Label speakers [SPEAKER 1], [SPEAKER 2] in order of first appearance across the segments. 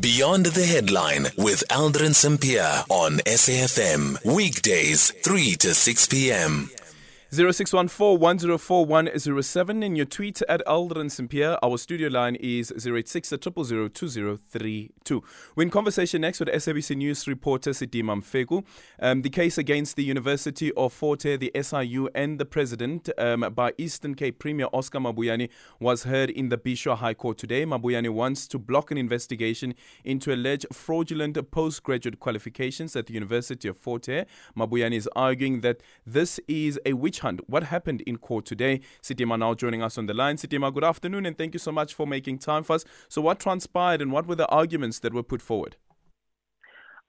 [SPEAKER 1] Beyond the Headline with Aldrin Sampear on SAFM. Weekdays, 3 to 6 p.m.
[SPEAKER 2] 0614-104-107 in your tweet at Aldrin Sampear. Our studio line is 086 2032. We're in conversation next with SABC News reporter Sidima Mfeku. Um, the case against the University of Fort Hare, the SIU, and the president um, by Eastern Cape Premier Oscar Mabuyane was heard in the Bhisho High Court today. Mabuyane wants to block an investigation into alleged fraudulent postgraduate qualifications at the University of Fort. Hare. Mabuyane is arguing that this is a witch hunt. What happened in court today? Sidima now joining us on the line. Sidima, good afternoon and thank you so much for making time for us. So, what transpired and what were the arguments that were put forward?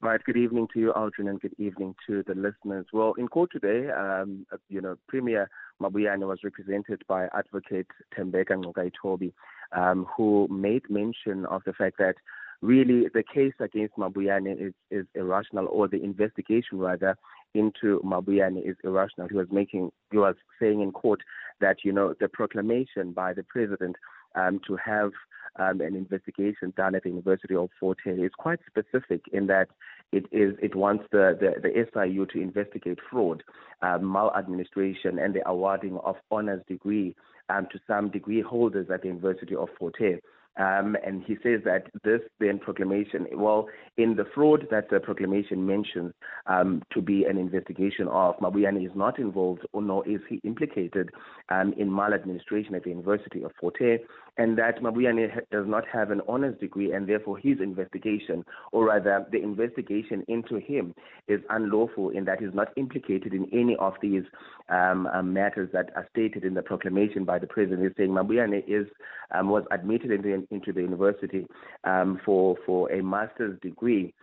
[SPEAKER 3] Right. Good evening to you, Aldrin, and good evening to the listeners. Well, in court today, um, uh, you know, Premier Mabuyane was represented by Advocate Tembeka Ngcukaitobi, um, who made mention of the fact that really the case against Mabuyane is, is irrational, or the investigation rather into Mabuyane is irrational. He was making, he was saying in court that you know the proclamation by the president um, to have um, an investigation done at the University of Fort Hare is quite specific in that it is it wants the, the, the SIU to investigate fraud, um, maladministration, and the awarding of honors degree um, to some degree holders at the University of Fort Hare. Um, and he says that this then proclamation, well, in the fraud that the proclamation mentions um, to be an investigation of, Mabuyane is not involved or nor is he implicated um, in maladministration at the University of Fort Hare, and that Mabuyane does not have an honors degree, and therefore his investigation, or rather the investigation into him, is unlawful in that he's not implicated in any of these um, um, matters that are stated in the proclamation by the president. He's saying Mabuyane is um, was admitted into into the university um, for for a master's degree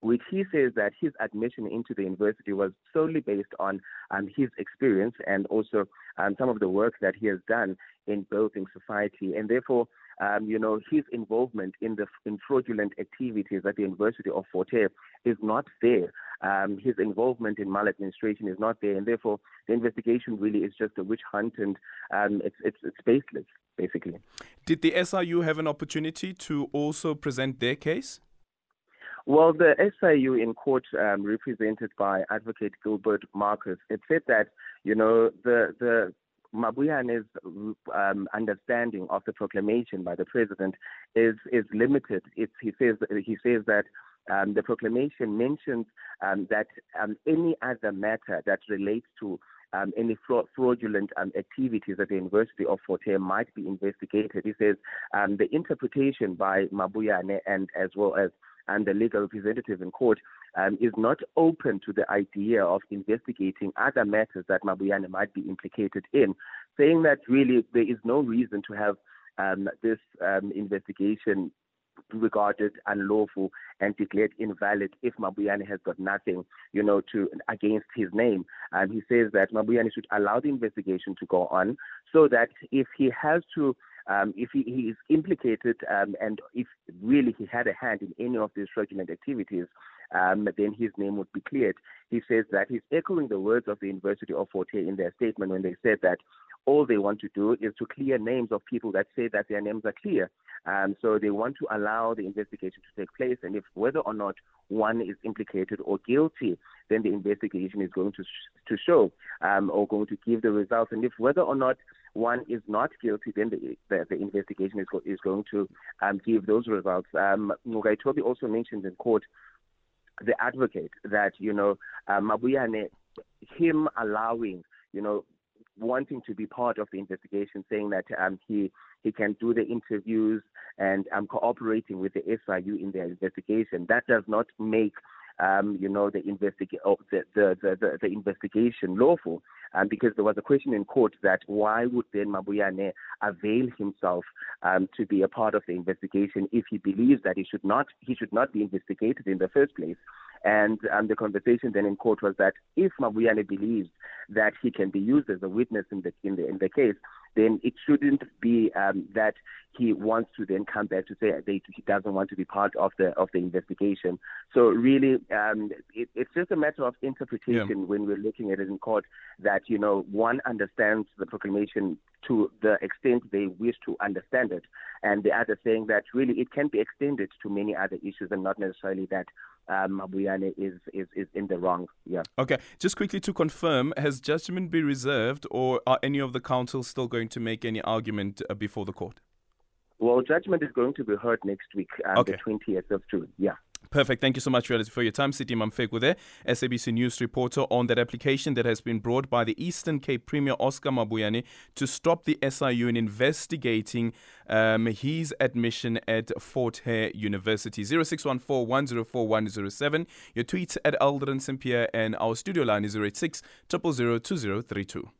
[SPEAKER 3] which he says that his admission into the university was solely based on um, his experience and also um, some of the work that he has done in building society, and therefore, um, you know, his involvement in the in fraudulent activities at the University of Fort Hare is not there. Um, his involvement in maladministration is not there, and therefore, the investigation really is just a witch hunt, and um, it's, it's it's baseless, basically.
[SPEAKER 2] Did the SIU have an opportunity to also present their case?
[SPEAKER 3] Well, the SIU in court, um, represented by Advocate Gilbert Marcus, it said that you know the the Mabuyane's um, understanding of the proclamation by the president is is limited. It's, he says he says that um, the proclamation mentions um, that um, any other matter that relates to um, any fraudulent um, activities at the University of Fort Hare might be investigated. He says um, the interpretation by Mabuyane and as well as and the legal representative in court um, is not open to the idea of investigating other matters that Mabuyane might be implicated in, saying that really there is no reason to have um, this um, investigation regarded unlawful and declared invalid if Mabuyane has got nothing, you know, to against his name. And he says that Mabuyane should allow the investigation to go on so that if he has to um, if he, he, is implicated um, and if really he had a hand in any of these fraudulent activities, um, then his name would be cleared. He says that he's echoing the words of the University of Fort Hare in their statement when they said that all they want to do is to clear names of people that say that their names are clear. Um, so they want to allow the investigation to take place, and if whether or not one is implicated or guilty, then the investigation is going to sh- to show um, or going to give the results. And if whether or not one is not guilty, then the, the, the investigation is, go- is going to um, give those results. Um, Toby also mentioned in court the advocate that you know uh, Mabuyane, him allowing you know wanting to be part of the investigation, saying that um, he he can do the interviews and um, cooperating with the SIU in their investigation. That does not make um, you know, the, investiga- oh, the, the, the, the, investigation lawful. Um, because there was a question in court that why would then Mabuyane avail himself um, to be a part of the investigation if he believes that he should not he should not be investigated in the first place. And um, the conversation then in court was that if Mabuyane believes that he can be used as a witness in the in the in the case, then it shouldn't be um, that he wants to then come back to say that he doesn't want to be part of the of the investigation. So really, um, it, it's just a matter of interpretation yeah. when we're looking at it in court. That you know, one understands the proclamation to the extent they wish to understand it, and the other thing that really it can be extended to many other issues and not necessarily that um, Mabuyane is, is, is in the wrong. Yeah.
[SPEAKER 2] Okay. Just quickly to confirm, has judgment been reserved or are any of the counsels still going to make any argument uh, before the court?
[SPEAKER 3] Well, judgment is going to be heard next week, um, okay. the 20th of June. Yeah.
[SPEAKER 2] Perfect. Thank you so much for your time, Sidima Mfeku there, SABC News reporter on that application that has been brought by the Eastern Cape Premier Oscar Mabuyane to stop the SIU in investigating um, his admission at Fort Hare University. 0614 Your tweets at Aldrin Sampear and our studio line is 086 000 2032.